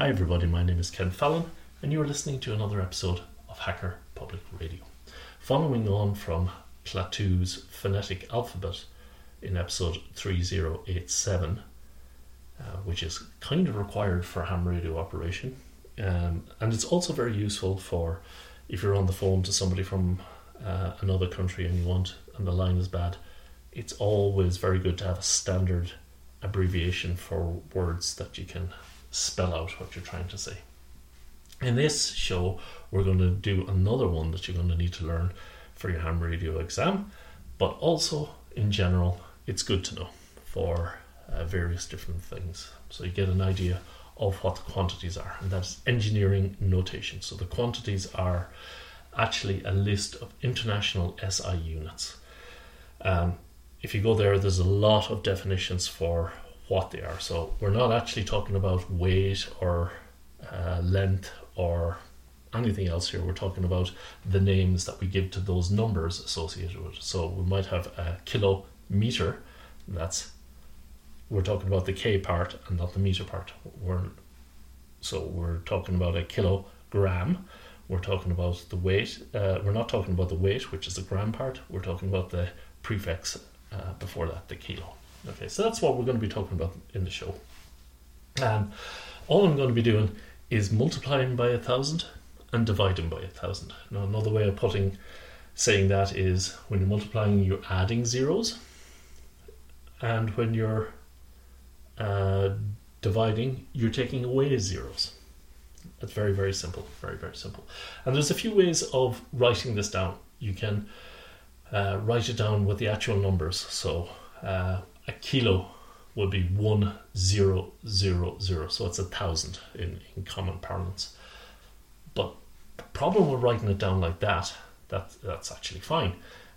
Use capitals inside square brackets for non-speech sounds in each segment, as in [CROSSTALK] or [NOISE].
Hi, everybody. My name is Ken Fallon, and you are listening to another episode of Hacker Public Radio. Following on from Klaatu's phonetic alphabet in episode 3087, uh, which is kind of required for ham radio operation, um, and it's also very useful for if you're on the phone to somebody from uh, another country and you want, and the line is bad. It's always very good to have a standard abbreviation for words that you can spell out what you're trying to say. In this show, we're going to do another one that you're going to need to learn for your ham radio exam, but also in general, it's good to know for uh, various different things. So you get an idea of what the quantities are, and that's engineering notation. So the quantities are actually a list of international SI units. Um, if you go there, there's a lot of definitions for what they are. So we're not actually talking about weight or uh, length or anything else here. We're talking about the names that we give to those numbers associated with it. So we might have a kilometer. That's we're talking about the k part and not the meter part. We're so we're talking about a kilogram. We're talking about the weight. Uh, we're not talking about the weight, which is the gram part. We're talking about the prefix uh, before that, the kilo. Okay, so that's what we're going to be talking about in the show. And all I'm going to be doing is multiplying by a thousand and dividing by a thousand. Now, another way of putting saying that is when you're multiplying, you're adding zeros, and when you're uh, dividing, you're taking away zeros. It's very, very simple. Very, very simple. And there's a few ways of writing this down. You can uh, write it down with the actual numbers. So uh, a kilo would be one zero zero zero. So it's a thousand in, in common parlance. But the problem with writing it down like that, that that's actually fine,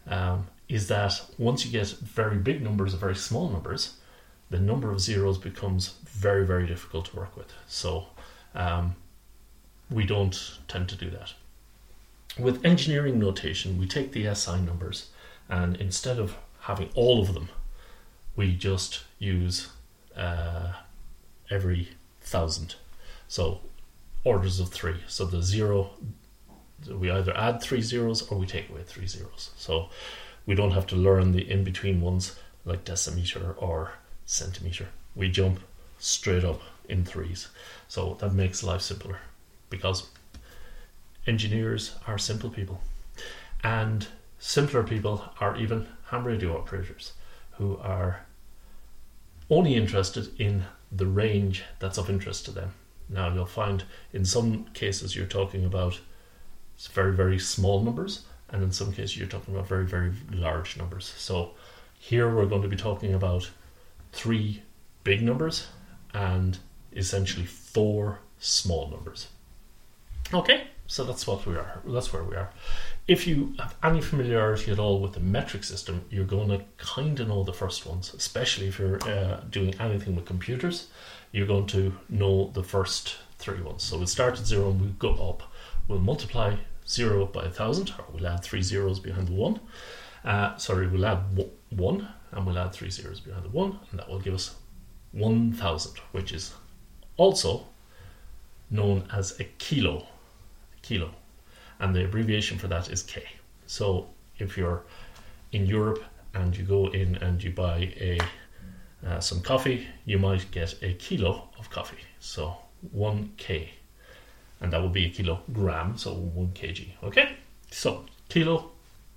um, is that once you get very big numbers or very small numbers, the number of zeros becomes very, very difficult to work with. So um, we don't tend to do that. With engineering notation, we take the SI numbers and instead of having all of them we just use uh, every thousand. So orders of three. So the zero, we either add three zeros or we take away three zeros. So we don't have to learn the in between ones like decimeter or centimeter. We jump straight up in threes. So that makes life simpler because engineers are simple people. And simpler people are even ham radio operators who are only interested in the range that's of interest to them. Now, you'll find in some cases you're talking about very, very small numbers, and in some cases you're talking about very, very large numbers. So, here we're going to be talking about three big numbers and essentially four small numbers. Okay, so that's what we are. That's where we are. If you have any familiarity at all with the metric system, you're going to kind of know the first ones, especially if you're uh, doing anything with computers. You're going to know the first three ones. So we'll start at zero and we'll go up. We'll multiply zero by a thousand, or we'll add three zeros behind the one. Uh, sorry, we'll add one and we'll add three zeros behind the one, and that will give us 1000, which is also known as a kilo kilo, and the abbreviation for that is K. So if you're in Europe and you go in and you buy a uh, some coffee, you might get a kilo of coffee. So one K, and that would be a kilogram, so one kg. Okay, so kilo,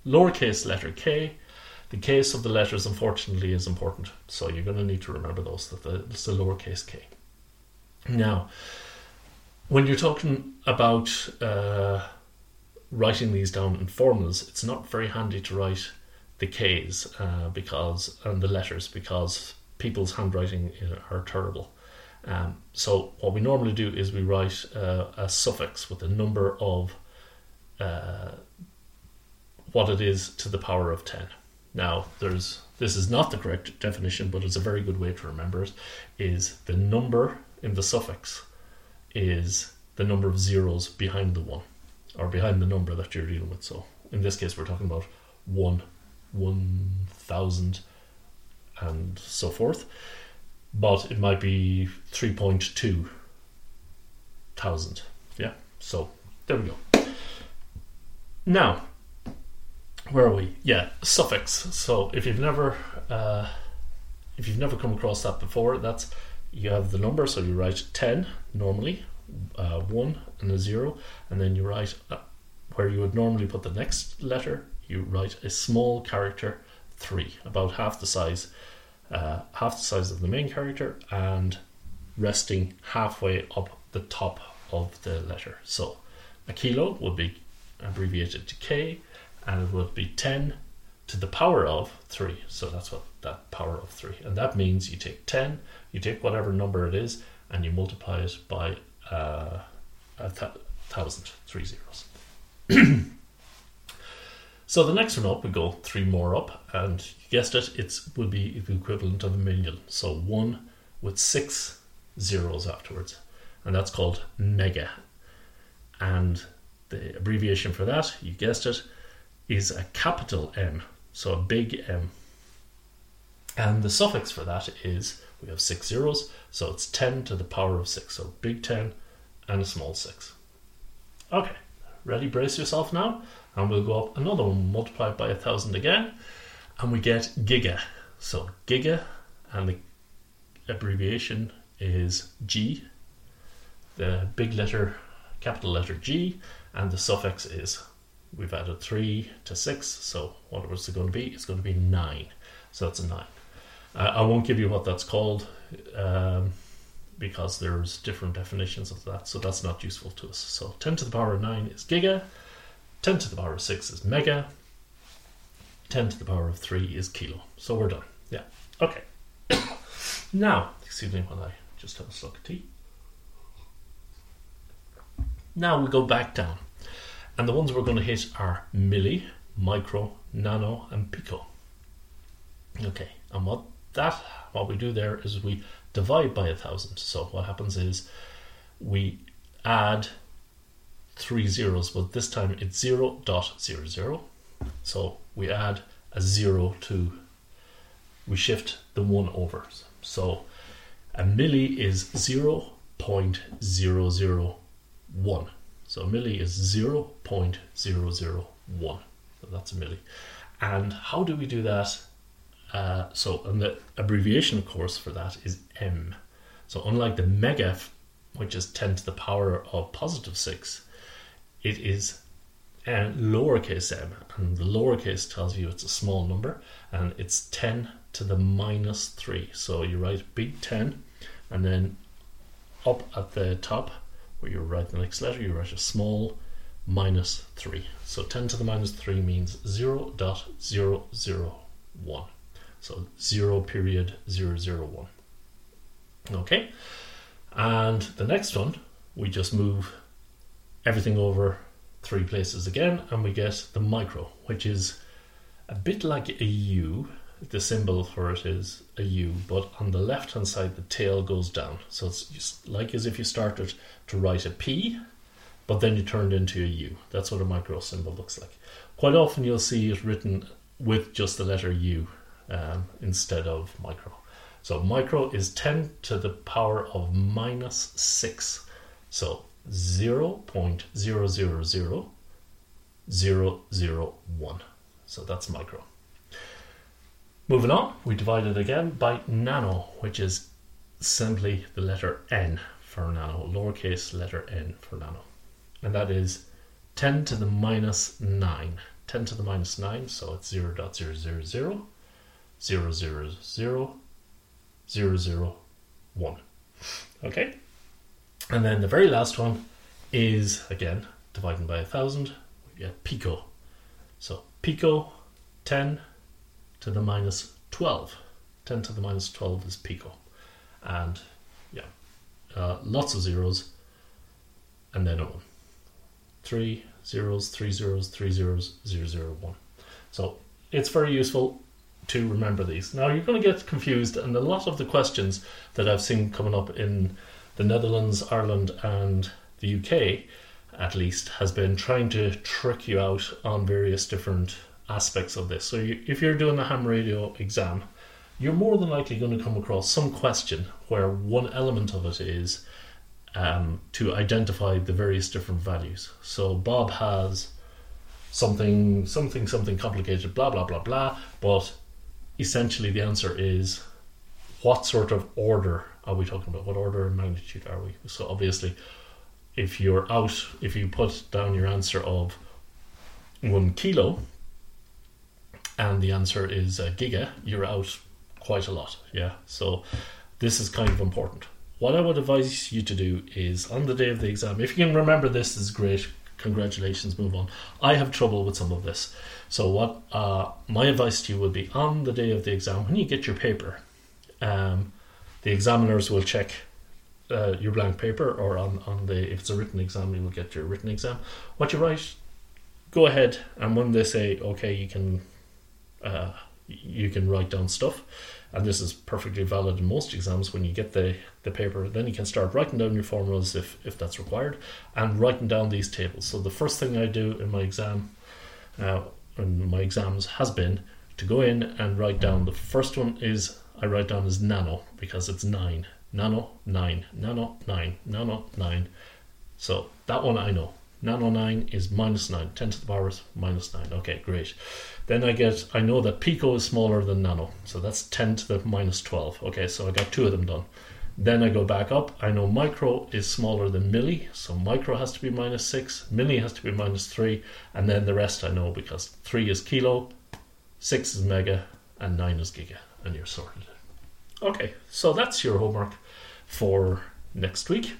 lowercase letter K. The case of the letters, unfortunately, is important, so you're going to need to remember those. That the, it's the lowercase k. Now, when you're talking about uh, writing these down in formulas, it's not very handy to write the K's uh, because and the letters because people's handwriting are terrible. Um, so what we normally do is we write uh, a suffix with a number of uh, what it is to the power of ten. Now there's this is not the correct definition, but it's a very good way to remember it. Is the number in the suffix is the number of zeros behind the one or behind the number that you're dealing with. So in this case, we're talking about one, one thousand, and so forth. But it might be 3.2 thousand. Yeah, so there we go. Now, where are we? Yeah, suffix. So if you've never uh, if you've never come across that before, that's you have the number, so you write ten normally, uh, one and a zero, and then you write uh, where you would normally put the next letter. You write a small character three, about half the size, uh, half the size of the main character, and resting halfway up the top of the letter. So a kilo would be abbreviated to K, and it would be 10 to the power of 3. So that's what that power of 3. And that means you take 10, you take whatever number it is, and you multiply it by uh, a th- thousand, three zeros. [CLEARS THROAT] so the next one up, we go three more up, and you guessed it, it will be the equivalent of a million. So one with six zeros afterwards, and that's called mega. And the abbreviation for that, you guessed it, is a capital M, so a big M. And the suffix for that is we have six zeros, so it's 10 to the power of 6. So big 10 and a small 6. Okay, ready? Brace yourself now. And we'll go up another one, multiply by a thousand again, and we get giga. So giga, and the abbreviation is G, the big letter, capital letter G, and the suffix is we've added 3 to 6, so what was it going to be? It's going to be 9. So that's a 9. Uh, I won't give you what that's called um, because there's different definitions of that, so that's not useful to us. So 10 to the power of 9 is giga, 10 to the power of 6 is mega, 10 to the power of 3 is kilo. So we're done. Yeah. Okay. [COUGHS] now, excuse me while I just have a slug of tea. Now we go back down. And the ones we're going to hit are milli, micro, nano, and pico. Okay, and what that what we do there is we divide by a thousand. So what happens is we add three zeros, but this time it's zero dot zero zero. So we add a zero to we shift the one over. So a milli is 0 zero point zero zero one. So a milli is 0.001. So that's a milli. And how do we do that? Uh, so, and the abbreviation, of course, for that is M. So, unlike the mega, which is 10 to the power of positive 6, it is uh, lowercase m. And the lowercase tells you it's a small number, and it's 10 to the minus 3. So, you write big 10, and then up at the top, where you write the next letter, you write a small minus 3. So 10 to the minus 3 means 0 dot 001. So 0 period 001. Okay, and the next one, we just move everything over three places again, and we get the micro, which is a bit like a U. The symbol for it is a U, but on the left hand side, the tail goes down. So it's like as if you started to write a P, but then you turned into a U. That's what a micro symbol looks like. Quite often you'll see it written with just the letter U um, instead of micro. So micro is 10 to the power of minus 6. So 0.0000001. So that's micro. Moving on, we divide it again by nano, which is simply the letter N for nano, lowercase letter n for nano. And that is 10 to the minus 9. 10 to the minus 9, so it's 0, 0.000, 000, 000, 001. Okay? And then the very last one is, again, dividing by a thousand, we get pico. So pico, 10 to the minus 12. 10 to the minus 12 is pico. And uh, lots of zeros, and then a 1. Three zeros, three zeros, three zeros, zero, zero, one. So it's very useful to remember these. Now you're going to get confused, and a lot of the questions that I've seen coming up in the Netherlands, Ireland, and the UK, at least, has been trying to trick you out on various different aspects of this. So you, if you're doing a ham radio exam, you're more than likely going to come across some question where one element of it is um, to identify the various different values. So Bob has something, something, something complicated, blah, blah, blah, blah. But essentially, the answer is what sort of order are we talking about? What order of magnitude are we? So obviously, if you're out, if you put down your answer of one kilo, and the answer is a giga, you're out quite a lot. Yeah. So this is kind of important. What I would advise you to do is on the day of the exam, if you can remember this, is great. Congratulations, move on. I have trouble with some of this. So, what uh, my advice to you would be on the day of the exam, when you get your paper, um, the examiners will check uh, your blank paper, or on, on the if it's a written exam, you will get your written exam. What you write, go ahead, and when they say okay, you can uh, you can write down stuff and this is perfectly valid in most exams. When you get the, the paper then you can start writing down your formulas if, if that's required and writing down these tables. So the first thing i do in my exam uh, in my exams has been to go in and write down. The first one is i write down as nano because it's 9 nano 9 nano 9 nano 9 so that one i know nano 9 is minus 9 10 to the power is minus 9 okay great then I get, I know that pico is smaller than nano, so that's 10 to the minus 12. Okay, so I got two of them done. Then I go back up. I know micro is smaller than milli, so micro has to be minus 6, milli has to be minus 3, and then the rest I know because 3 is kilo, 6 is mega, and 9 is giga, and you're sorted. Okay, so that's your homework for next week.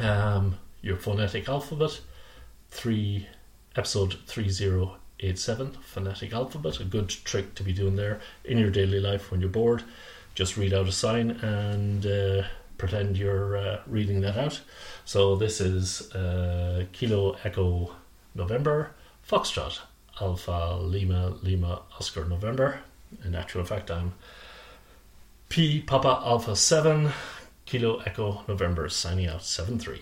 Um, your phonetic alphabet, 3 episode three zero eight seven phonetic alphabet a good trick to be doing there in your daily life when you're bored. Just read out a sign and uh, pretend you're uh, reading that out. So this is uh, kilo echo november foxtrot alpha lima lima oscar november. In actual fact i'm p papa alpha 7 kilo echo november signing out 7 3